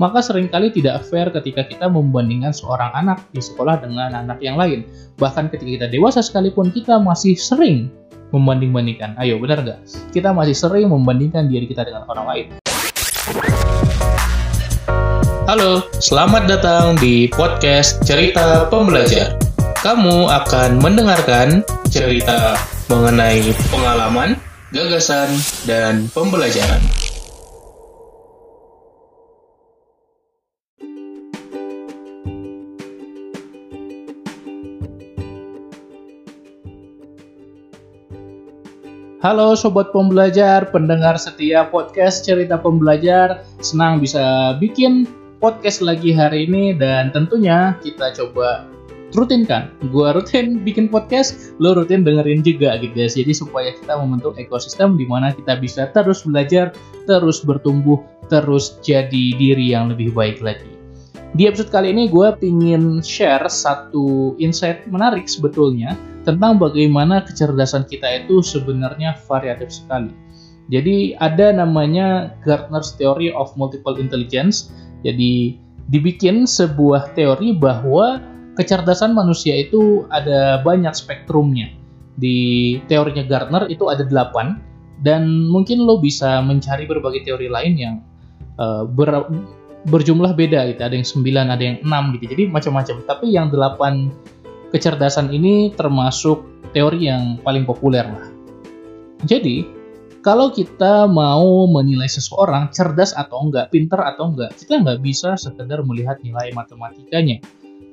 maka sering kali tidak fair ketika kita membandingkan seorang anak di sekolah dengan anak yang lain. Bahkan ketika kita dewasa sekalipun kita masih sering membanding-bandingkan. Ayo, benar nggak? Kita masih sering membandingkan diri kita dengan orang lain. Halo, selamat datang di podcast Cerita Pembelajar. Kamu akan mendengarkan cerita mengenai pengalaman, gagasan, dan pembelajaran. Halo Sobat Pembelajar, pendengar setia podcast Cerita Pembelajar. Senang bisa bikin podcast lagi hari ini dan tentunya kita coba rutinkan. Gua rutin bikin podcast, lo rutin dengerin juga gitu guys. Jadi supaya kita membentuk ekosistem di mana kita bisa terus belajar, terus bertumbuh, terus jadi diri yang lebih baik lagi. Di episode kali ini gue pingin share satu insight menarik sebetulnya tentang bagaimana kecerdasan kita itu sebenarnya variatif sekali. Jadi ada namanya Gartner's Theory of Multiple Intelligence. Jadi dibikin sebuah teori bahwa kecerdasan manusia itu ada banyak spektrumnya. Di teorinya Gartner itu ada delapan dan mungkin lo bisa mencari berbagai teori lain yang uh, ber, berjumlah beda gitu. Ada yang sembilan, ada yang enam gitu. Jadi macam-macam. Tapi yang delapan kecerdasan ini termasuk teori yang paling populer lah. Jadi, kalau kita mau menilai seseorang cerdas atau enggak, pinter atau enggak, kita nggak bisa sekedar melihat nilai matematikanya.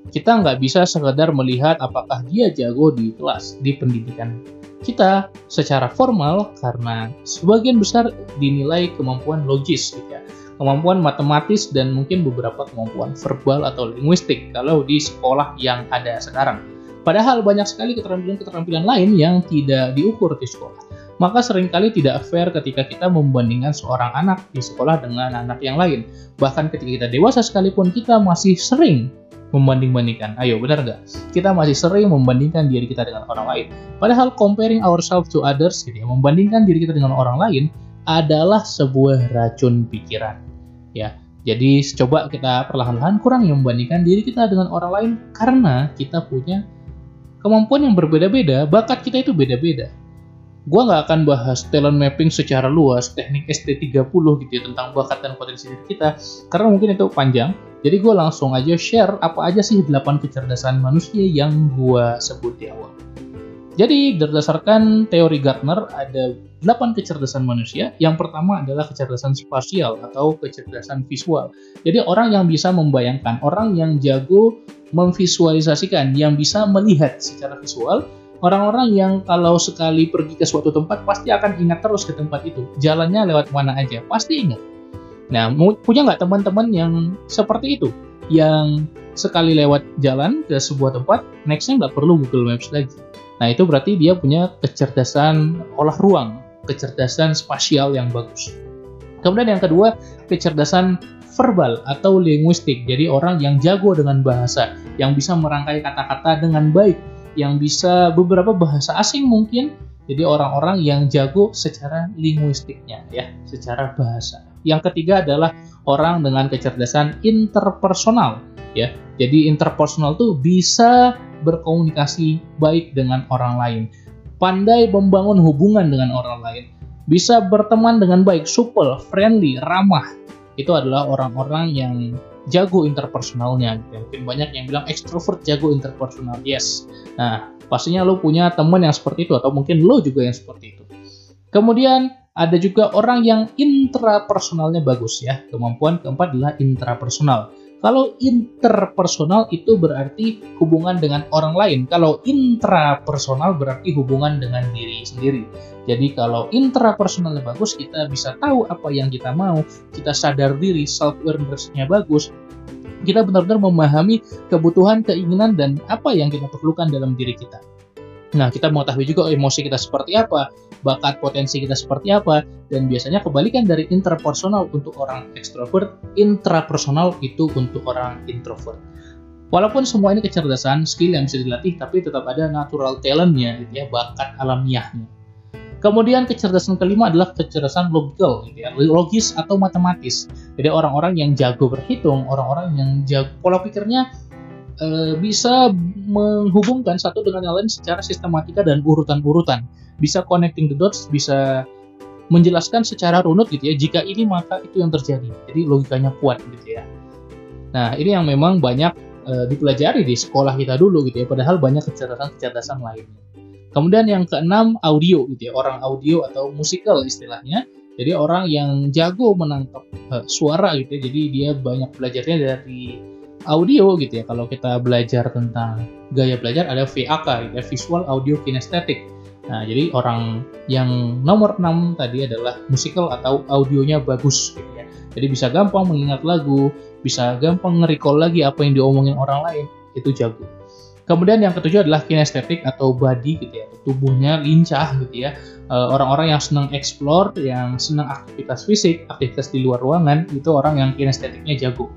Kita nggak bisa sekedar melihat apakah dia jago di kelas, di pendidikan kita secara formal karena sebagian besar dinilai kemampuan logis gitu ya kemampuan matematis dan mungkin beberapa kemampuan verbal atau linguistik kalau di sekolah yang ada sekarang. Padahal banyak sekali keterampilan-keterampilan lain yang tidak diukur di sekolah. Maka sering kali tidak fair ketika kita membandingkan seorang anak di sekolah dengan anak yang lain. Bahkan ketika kita dewasa sekalipun kita masih sering membanding-bandingkan. Ayo, benar nggak? Kita masih sering membandingkan diri kita dengan orang lain. Padahal comparing ourselves to others, gitu ya, membandingkan diri kita dengan orang lain adalah sebuah racun pikiran ya. Jadi coba kita perlahan-lahan kurang membandingkan diri kita dengan orang lain karena kita punya kemampuan yang berbeda-beda, bakat kita itu beda-beda. Gua nggak akan bahas talent mapping secara luas, teknik ST30 gitu ya, tentang bakat dan potensi diri kita, karena mungkin itu panjang. Jadi gue langsung aja share apa aja sih 8 kecerdasan manusia yang gue sebut di awal. Jadi berdasarkan teori Gartner ada 8 kecerdasan manusia. Yang pertama adalah kecerdasan spasial atau kecerdasan visual. Jadi orang yang bisa membayangkan, orang yang jago memvisualisasikan, yang bisa melihat secara visual, orang-orang yang kalau sekali pergi ke suatu tempat pasti akan ingat terus ke tempat itu. Jalannya lewat mana aja, pasti ingat. Nah, punya nggak teman-teman yang seperti itu? Yang sekali lewat jalan ke sebuah tempat, nextnya nggak perlu Google Maps lagi Nah, itu berarti dia punya kecerdasan olah ruang, kecerdasan spasial yang bagus. Kemudian yang kedua, kecerdasan verbal atau linguistik. Jadi orang yang jago dengan bahasa, yang bisa merangkai kata-kata dengan baik, yang bisa beberapa bahasa asing mungkin. Jadi orang-orang yang jago secara linguistiknya ya, secara bahasa. Yang ketiga adalah orang dengan kecerdasan interpersonal ya. Jadi interpersonal tuh bisa berkomunikasi baik dengan orang lain, pandai membangun hubungan dengan orang lain, bisa berteman dengan baik, supel, friendly, ramah. Itu adalah orang-orang yang jago interpersonalnya. Mungkin banyak yang bilang ekstrovert jago interpersonal. Yes. Nah, pastinya lo punya teman yang seperti itu atau mungkin lo juga yang seperti itu. Kemudian ada juga orang yang intrapersonalnya bagus ya. Kemampuan keempat adalah intrapersonal. Kalau interpersonal itu berarti hubungan dengan orang lain. Kalau intrapersonal berarti hubungan dengan diri sendiri. Jadi kalau intrapersonalnya bagus, kita bisa tahu apa yang kita mau, kita sadar diri, self awareness-nya bagus, kita benar-benar memahami kebutuhan, keinginan, dan apa yang kita perlukan dalam diri kita. Nah, kita mengetahui juga emosi kita seperti apa, bakat potensi kita seperti apa, dan biasanya kebalikan dari interpersonal untuk orang ekstrovert, intrapersonal itu untuk orang introvert. Walaupun semua ini kecerdasan, skill yang bisa dilatih, tapi tetap ada natural talentnya, gitu ya, bakat alamiahnya. Kemudian kecerdasan kelima adalah kecerdasan logical, gitu ya, logis atau matematis. Jadi orang-orang yang jago berhitung, orang-orang yang jago pola pikirnya e, bisa menghubungkan satu dengan yang lain secara sistematika dan urutan-urutan. Bisa connecting the dots, bisa menjelaskan secara runut gitu ya. Jika ini maka itu yang terjadi. Jadi logikanya kuat gitu ya. Nah ini yang memang banyak e, dipelajari di sekolah kita dulu gitu ya. Padahal banyak kecerdasan-kecerdasan lainnya. Kemudian yang keenam audio gitu ya. Orang audio atau musikal istilahnya. Jadi orang yang jago menangkap uh, suara gitu ya. Jadi dia banyak belajarnya dari audio gitu ya. Kalau kita belajar tentang gaya belajar ada VAK ya. Visual Audio Kinesthetic Nah, jadi orang yang nomor 6 tadi adalah musikal atau audionya bagus gitu ya. Jadi bisa gampang mengingat lagu, bisa gampang nge-recall lagi apa yang diomongin orang lain, itu jago. Kemudian yang ketujuh adalah kinestetik atau body gitu ya, tubuhnya lincah gitu ya. Eh, orang-orang yang senang explore, yang senang aktivitas fisik, aktivitas di luar ruangan, itu orang yang kinestetiknya jago.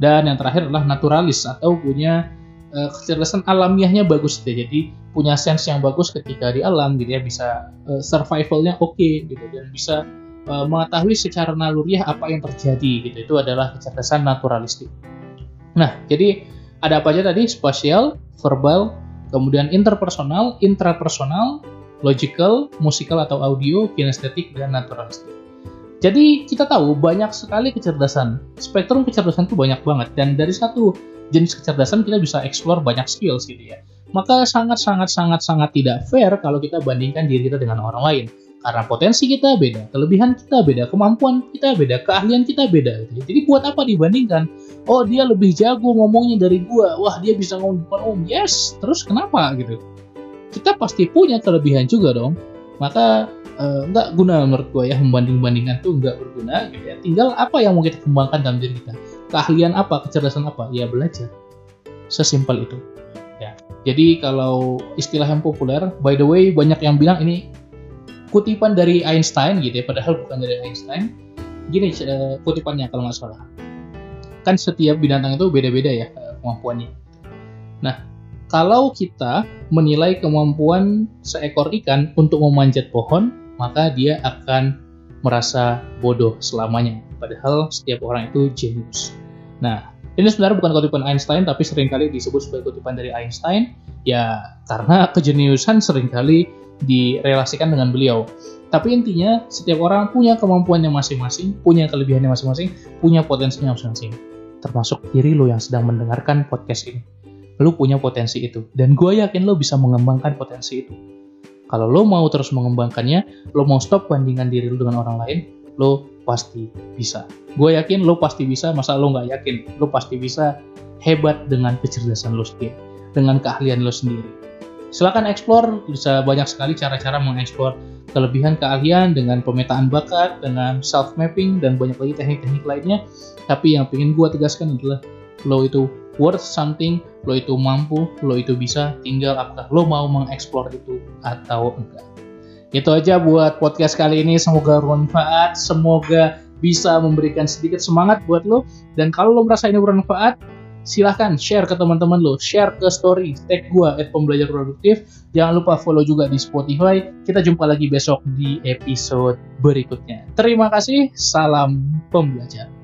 Dan yang terakhir adalah naturalis atau punya uh, kecerdasan alamiahnya bagus gitu. Ya. Jadi punya sense yang bagus ketika di alam gitu ya bisa uh, survivalnya oke okay, gitu dan bisa uh, mengetahui secara naluriah apa yang terjadi gitu. Itu adalah kecerdasan naturalistik. Nah, jadi ada apa aja tadi? Spasial, verbal, kemudian interpersonal, intrapersonal, logical, musikal atau audio, kinestetik, dan naturalistik. Jadi kita tahu banyak sekali kecerdasan. Spektrum kecerdasan itu banyak banget dan dari satu jenis kecerdasan kita bisa explore banyak skills gitu ya. Maka sangat sangat sangat sangat tidak fair kalau kita bandingkan diri kita dengan orang lain. Karena potensi kita beda, kelebihan kita beda, kemampuan kita beda, keahlian kita beda. Gitu. Ya. Jadi buat apa dibandingkan? Oh dia lebih jago ngomongnya dari gua, wah dia bisa ngomong depan umum. Yes, terus kenapa gitu? Kita pasti punya kelebihan juga dong. Maka uh, nggak guna menurut gue ya membanding-bandingkan tuh nggak berguna gitu ya. Tinggal apa yang mau kita kembangkan dalam diri kita keahlian apa, kecerdasan apa? Ya belajar. Sesimpel itu. Ya. Jadi kalau istilah yang populer, by the way banyak yang bilang ini kutipan dari Einstein gitu ya, padahal bukan dari Einstein. Gini uh, kutipannya kalau nggak salah. Kan setiap binatang itu beda-beda ya uh, kemampuannya. Nah, kalau kita menilai kemampuan seekor ikan untuk memanjat pohon, maka dia akan merasa bodoh selamanya. Padahal setiap orang itu jenius. Nah, ini sebenarnya bukan kutipan Einstein, tapi sering kali disebut sebagai kutipan dari Einstein, ya karena kejeniusan sering kali direlasikan dengan beliau. Tapi intinya, setiap orang punya kemampuannya masing-masing, punya kelebihannya masing-masing, punya potensinya masing-masing. Termasuk diri lo yang sedang mendengarkan podcast ini. Lo punya potensi itu. Dan gue yakin lo bisa mengembangkan potensi itu. Kalau lo mau terus mengembangkannya, lo mau stop bandingkan diri lo dengan orang lain, lo pasti bisa. Gue yakin lo pasti bisa, masa lo nggak yakin? Lo pasti bisa hebat dengan kecerdasan lo sendiri, dengan keahlian lo sendiri. Silahkan explore, bisa banyak sekali cara-cara mengeksplor kelebihan keahlian dengan pemetaan bakat, dengan self mapping dan banyak lagi teknik-teknik lainnya. Tapi yang pengen gue tegaskan adalah lo itu worth something, lo itu mampu, lo itu bisa, tinggal apakah lo mau mengeksplor itu atau enggak. Itu aja buat podcast kali ini. Semoga bermanfaat. Semoga bisa memberikan sedikit semangat buat lo. Dan kalau lo merasa ini bermanfaat, silahkan share ke teman-teman lo. Share ke story. Tag gue at pembelajar produktif. Jangan lupa follow juga di Spotify. Kita jumpa lagi besok di episode berikutnya. Terima kasih. Salam pembelajar.